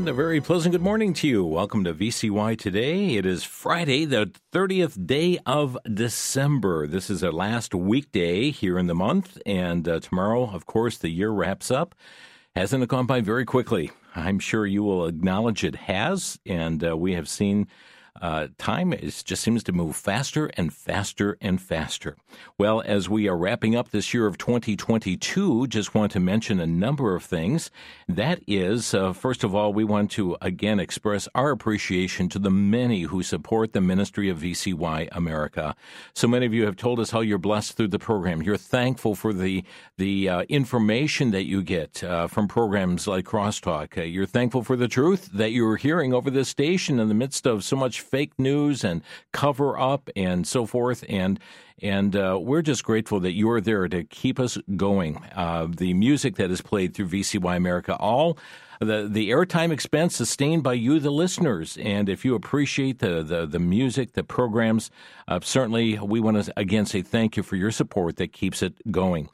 And a very pleasant good morning to you. Welcome to VCY today. It is Friday, the 30th day of December. This is our last weekday here in the month. And uh, tomorrow, of course, the year wraps up. Hasn't it gone by very quickly? I'm sure you will acknowledge it has. And uh, we have seen uh, time is, just seems to move faster and faster and faster. Well, as we are wrapping up this year of 2022, just want to mention a number of things. That is, uh, first of all, we want to again express our appreciation to the many who support the ministry of VCY America. So many of you have told us how you're blessed through the program. You're thankful for the the uh, information that you get uh, from programs like Crosstalk. Uh, you're thankful for the truth that you're hearing over this station in the midst of so much fake news and cover up and so forth. And and uh, we're just grateful that you're there to keep us going. Uh, the music that is played through VCY America, all the the airtime expense sustained by you, the listeners. And if you appreciate the the, the music, the programs, uh, certainly we want to again say thank you for your support that keeps it going.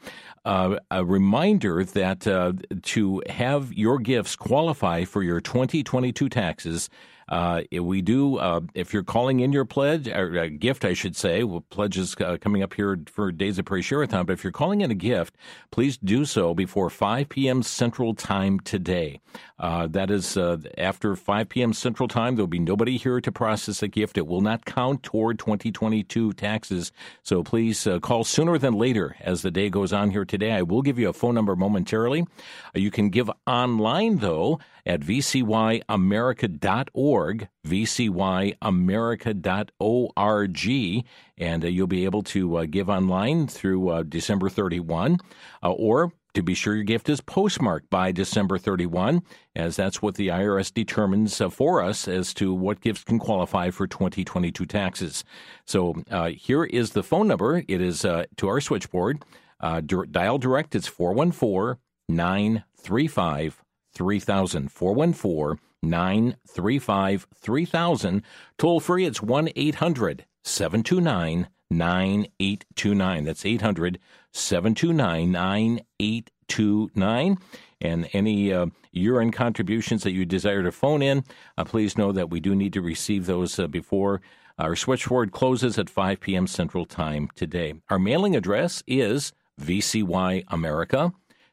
Uh, a reminder that uh, to have your gifts qualify for your 2022 taxes uh, we do, uh, if you're calling in your pledge, or a gift, I should say, well, pledge is uh, coming up here for Days of Prayer Share-a-thon, but if you're calling in a gift, please do so before 5 p.m. Central Time today. Uh, that is uh, after 5 p.m. Central Time. There'll be nobody here to process a gift. It will not count toward 2022 taxes. So please uh, call sooner than later as the day goes on here today. I will give you a phone number momentarily. you can give online, though, at vcyamerica.org, vcyamerica.org, and uh, you'll be able to uh, give online through uh, December 31, uh, or to be sure your gift is postmarked by December 31, as that's what the IRS determines uh, for us as to what gifts can qualify for 2022 taxes. So uh, here is the phone number. It is to our switchboard. dial direct, it's 414 935 3000. 414 935 3000. Toll free, it's 1 800 729 9829. That's 800 729 9829. And any uh, end contributions that you desire to phone in, uh, please know that we do need to receive those uh, before our switchboard closes at 5 p.m. Central Time today. Our mailing address is VCY America,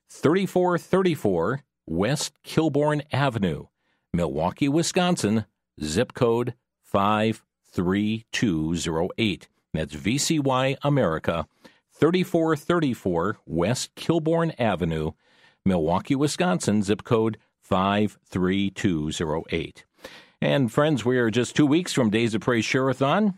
3434 West Kilbourn Avenue, Milwaukee, Wisconsin, zip code 53208. That's VCY America, 3434 West Kilbourn Avenue, Milwaukee, Wisconsin, zip code 53208. And friends, we are just two weeks from Days of Praise Share-a-thon.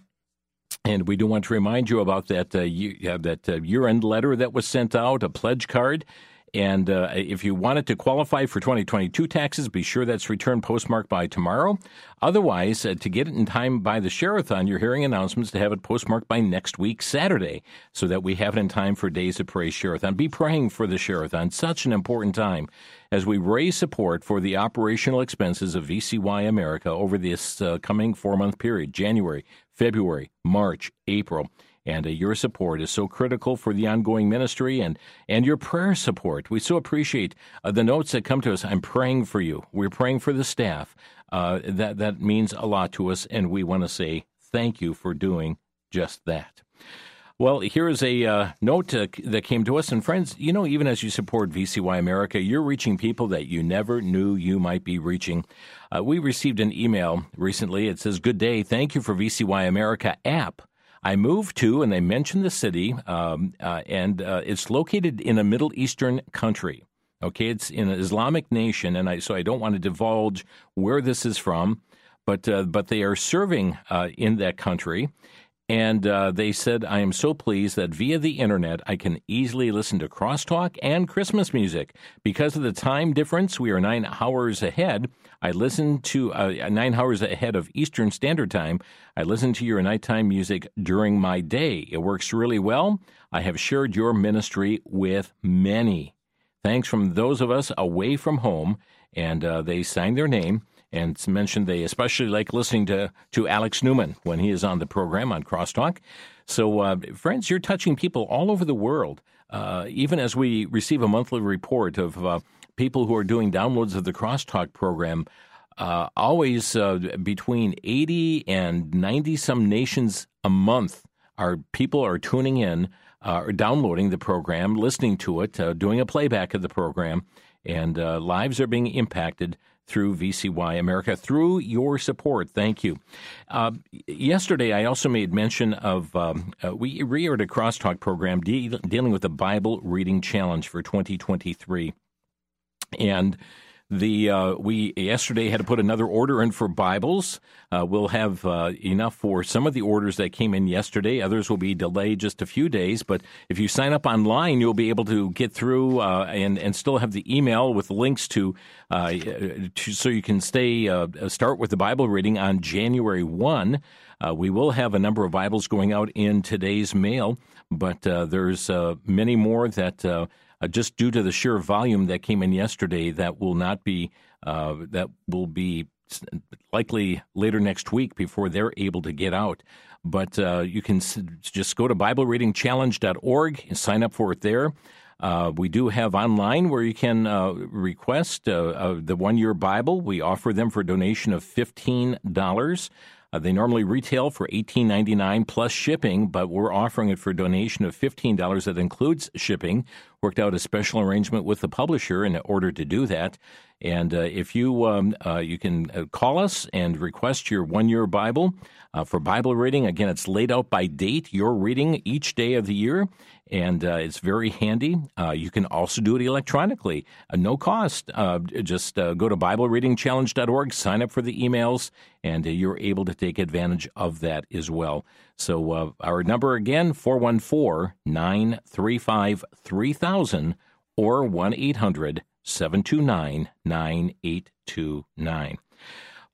And we do want to remind you about that uh, year, that uh, year-end letter that was sent out, a pledge card. And uh, if you wanted to qualify for 2022 taxes, be sure that's returned postmarked by tomorrow. Otherwise, uh, to get it in time by the Share-a-thon, you're hearing announcements to have it postmarked by next week, Saturday, so that we have it in time for Days of Praise Share-a-thon. Be praying for the Share-a-thon. Such an important time as we raise support for the operational expenses of VCY America over this uh, coming four month period January, February, March, April. And uh, your support is so critical for the ongoing ministry and, and your prayer support. We so appreciate uh, the notes that come to us. I'm praying for you. We're praying for the staff. Uh, that, that means a lot to us, and we want to say thank you for doing just that. Well, here's a uh, note uh, that came to us. And friends, you know, even as you support VCY America, you're reaching people that you never knew you might be reaching. Uh, we received an email recently. It says, Good day. Thank you for VCY America app. I moved to, and they mentioned the city, um, uh, and uh, it's located in a Middle Eastern country. Okay, it's in an Islamic nation, and I, so I don't want to divulge where this is from, but uh, but they are serving uh, in that country, and uh, they said, I am so pleased that via the internet I can easily listen to crosstalk and Christmas music. Because of the time difference, we are nine hours ahead. I listen to uh, nine hours ahead of Eastern Standard Time. I listen to your nighttime music during my day. It works really well. I have shared your ministry with many. Thanks from those of us away from home. And uh, they signed their name and mentioned they especially like listening to, to Alex Newman when he is on the program on Crosstalk. So, uh, friends, you're touching people all over the world. Uh, even as we receive a monthly report of uh, people who are doing downloads of the Crosstalk program, uh, always uh, between 80 and 90 some nations a month are people are tuning in uh, or downloading the program, listening to it, doing a playback of the program, and lives are being impacted through VCY America through your support. Thank you. Uh, yesterday, I also made mention of um, uh, we reaired a crosstalk program de- dealing with the Bible Reading Challenge for 2023, and the uh, we yesterday had to put another order in for Bibles. Uh, we'll have uh, enough for some of the orders that came in yesterday. Others will be delayed just a few days. But if you sign up online, you'll be able to get through uh, and and still have the email with links to, uh, to so you can stay uh, start with the Bible reading on January one. we will have a number of Bibles going out in today's mail, but there's many more that uh, just due to the sheer volume that came in yesterday, that will not be uh, that will be likely later next week before they're able to get out. But uh, you can just go to BibleReadingChallenge.org and sign up for it there. Uh, we do have online where you can uh, request uh, the one year Bible. We offer them for a donation of $15. Uh, they normally retail for $18.99 plus shipping, but we're offering it for a donation of $15 that includes shipping. Worked out a special arrangement with the publisher in order to do that. And uh, if you um, uh, you can uh, call us and request your one year Bible uh, for Bible reading. Again, it's laid out by date. You're reading each day of the year, and uh, it's very handy. Uh, you can also do it electronically, uh, no cost. Uh, just uh, go to BibleReadingChallenge.org, sign up for the emails, and you're able to take advantage of that as well. So our number again, 414 935 3000 or 1 800 729 9829.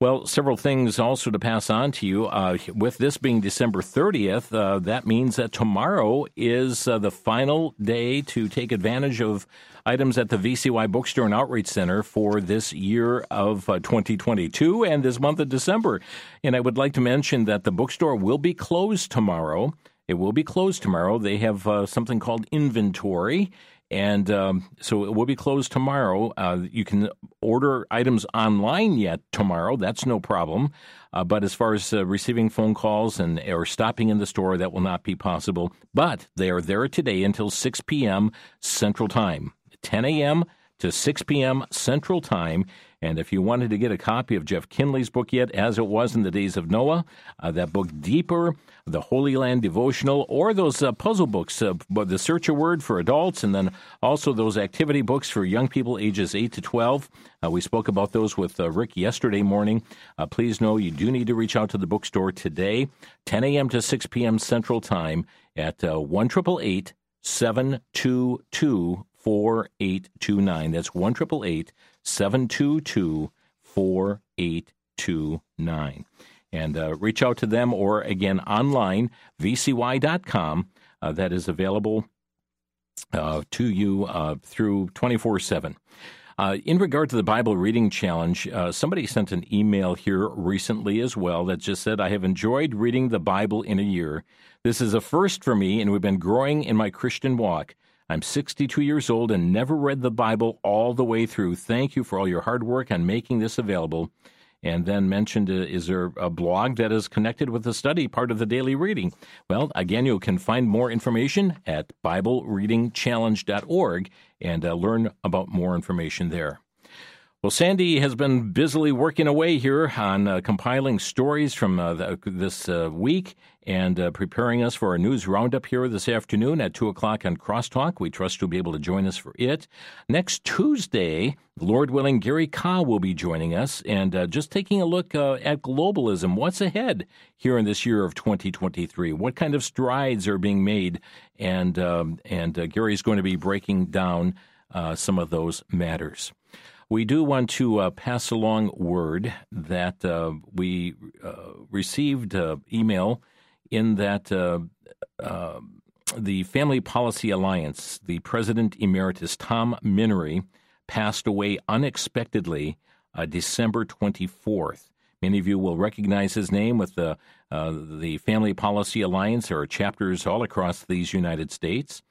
Well, several things also to pass on to you. Uh, with this being December 30th, uh, that means that tomorrow is uh, the final day to take advantage of items at the VCY Bookstore and Outreach Center for this year of uh, 2022 and this month of December. And I would like to mention that the bookstore will be closed tomorrow. It will be closed tomorrow. They have uh, something called inventory and um, so it will be closed tomorrow. Uh, you can order items online yet tomorrow. That's no problem. Uh, but as far as uh, receiving phone calls and or stopping in the store, that will not be possible. But they are there today until 6 p.m. Central Time, 10 a.m. to 6 p.m. Central Time. And if you wanted to get a copy of Jeff Kinley's book yet, as it was in the days of Noah, uh, that book Deeper, the Holy Land Devotional, or those uh, puzzle books, uh, the Search a Word for adults, and then also those activity books for young people ages 8 to 12. Uh, we spoke about those with uh, Rick yesterday morning. Uh, please know you do need to reach out to the bookstore today, 10 a.m. to 6 p.m. Central Time at uh, 1 722 4829. That's 1 722 4829. And uh, reach out to them or again online, vcy.com. Uh, that is available uh, to you uh, through 24 7. Uh, in regard to the Bible Reading Challenge, uh, somebody sent an email here recently as well that just said, I have enjoyed reading the Bible in a year. This is a first for me, and we've been growing in my Christian walk. I'm 62 years old and never read the Bible all the way through. Thank you for all your hard work on making this available. And then mentioned, uh, is there a blog that is connected with the study, part of the daily reading? Well, again, you can find more information at BibleReadingChallenge.org and uh, learn about more information there. Well, Sandy has been busily working away here on uh, compiling stories from uh, the, this uh, week and uh, preparing us for our news roundup here this afternoon at 2 o'clock on Crosstalk. We trust you'll be able to join us for it. Next Tuesday, Lord willing, Gary Kah will be joining us and uh, just taking a look uh, at globalism. What's ahead here in this year of 2023? What kind of strides are being made? And, um, and Gary's going to be breaking down some of those matters. We do want to uh, pass along word that uh, we uh, received uh, email in that uh, uh, the Family Policy Alliance, the president emeritus Tom Minnery, passed away unexpectedly December 24th. Many of you will recognize his name with the the Family Policy Alliance. There are chapters all across these United States.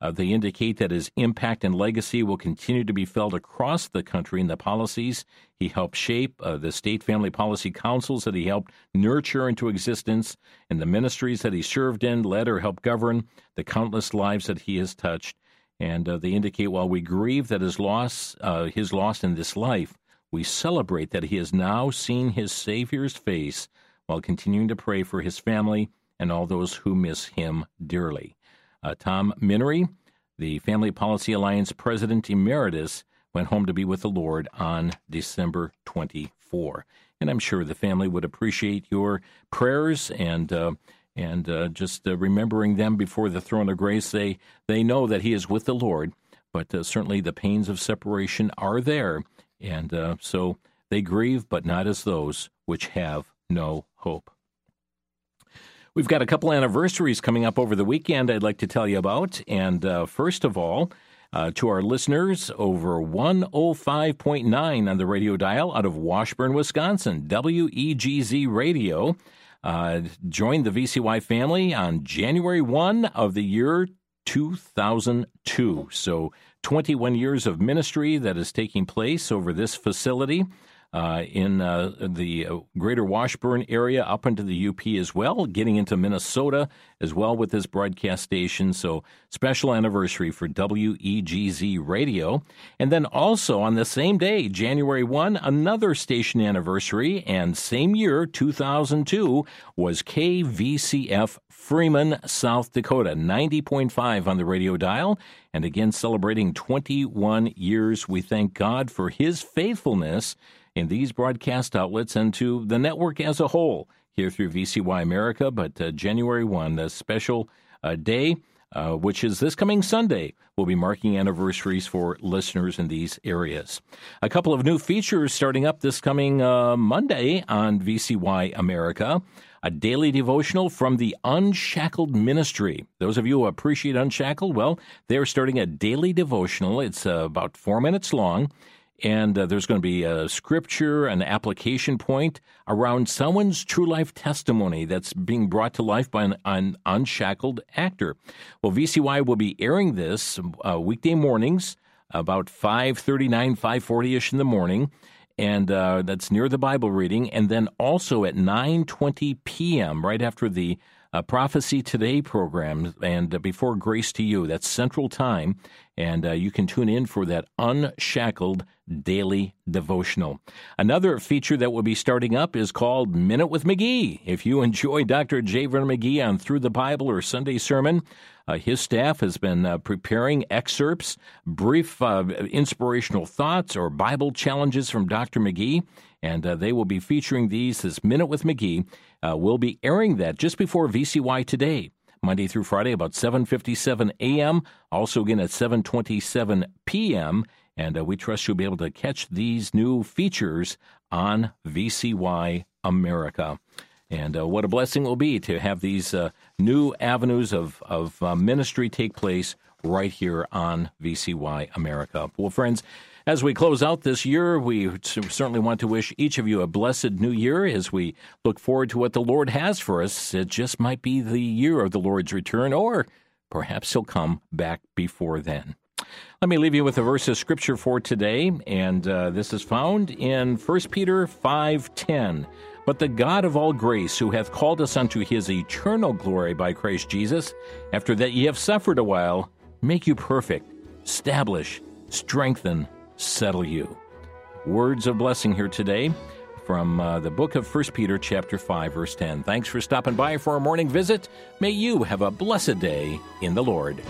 Uh, they indicate that his impact and legacy will continue to be felt across the country in the policies he helped shape, uh, the state family policy councils that he helped nurture into existence, and the ministries that he served in, led, or helped govern, the countless lives that he has touched. And uh, they indicate while we grieve that his loss, uh, his loss in this life, we celebrate that he has now seen his Savior's face while continuing to pray for his family and all those who miss him dearly. Uh, Tom Minnery, the Family Policy Alliance President Emeritus, went home to be with the Lord on December 24. And I'm sure the family would appreciate your prayers and uh, and uh, just uh, remembering them before the throne of grace. They they know that He is with the Lord, but uh, certainly the pains of separation are there, and uh, so they grieve, but not as those which have no hope. We've got a couple anniversaries coming up over the weekend I'd like to tell you about. And uh, first of all, uh, to our listeners over 105.9 on the radio dial out of Washburn, Wisconsin, WEGZ Radio. Uh, joined the VCY family on January 1 of the year 2002. So 21 years of ministry that is taking place over this facility uh, in uh, the uh, greater Washburn area up into the UP as well, getting into Minnesota as well with this broadcast station. So, special anniversary for WEGZ Radio. And then also on the same day, January 1, another station anniversary, and same year, 2002, was KVCF Freeman, South Dakota, 90.5 on the radio dial. And again, celebrating 21 years. We thank God for his faithfulness in these broadcast outlets and to the network as a whole here through VCY America. But uh, January 1, a special uh, day, uh, which is this coming Sunday, will be marking anniversaries for listeners in these areas. A couple of new features starting up this coming uh, Monday on VCY America. A daily devotional from the Unshackled Ministry. Those of you who appreciate Unshackled, well, they're starting a daily devotional. It's uh, about four minutes long and uh, there's going to be a scripture, an application point around someone's true life testimony that's being brought to life by an, an unshackled actor. Well, VCY will be airing this uh, weekday mornings about 5.39, 5.40ish in the morning, and uh, that's near the Bible reading, and then also at 9.20 p.m., right after the uh, Prophecy Today program, and uh, before Grace to You, that's Central Time, and uh, you can tune in for that unshackled daily devotional. Another feature that will be starting up is called Minute with McGee. If you enjoy Dr. J. Vernon McGee on Through the Bible or Sunday Sermon, uh, his staff has been uh, preparing excerpts, brief uh, inspirational thoughts, or Bible challenges from Dr. McGee, and uh, they will be featuring these as Minute with McGee. Uh, we'll be airing that just before VCY today. Monday through Friday, about 7:57 a.m. Also again at 7:27 p.m. And uh, we trust you'll be able to catch these new features on VCY America. And uh, what a blessing it will be to have these uh, new avenues of, of uh, ministry take place right here on VCY America. Well, friends, as we close out this year, we certainly want to wish each of you a blessed new year as we look forward to what the Lord has for us. It just might be the year of the Lord's return, or perhaps He'll come back before then. Let me leave you with a verse of scripture for today, and uh, this is found in 1 Peter 5:10. But the God of all grace, who hath called us unto his eternal glory by Christ Jesus, after that ye have suffered a while, make you perfect, establish, strengthen, settle you. Words of blessing here today from uh, the book of 1 Peter chapter 5 verse 10. Thanks for stopping by for our morning visit. May you have a blessed day in the Lord.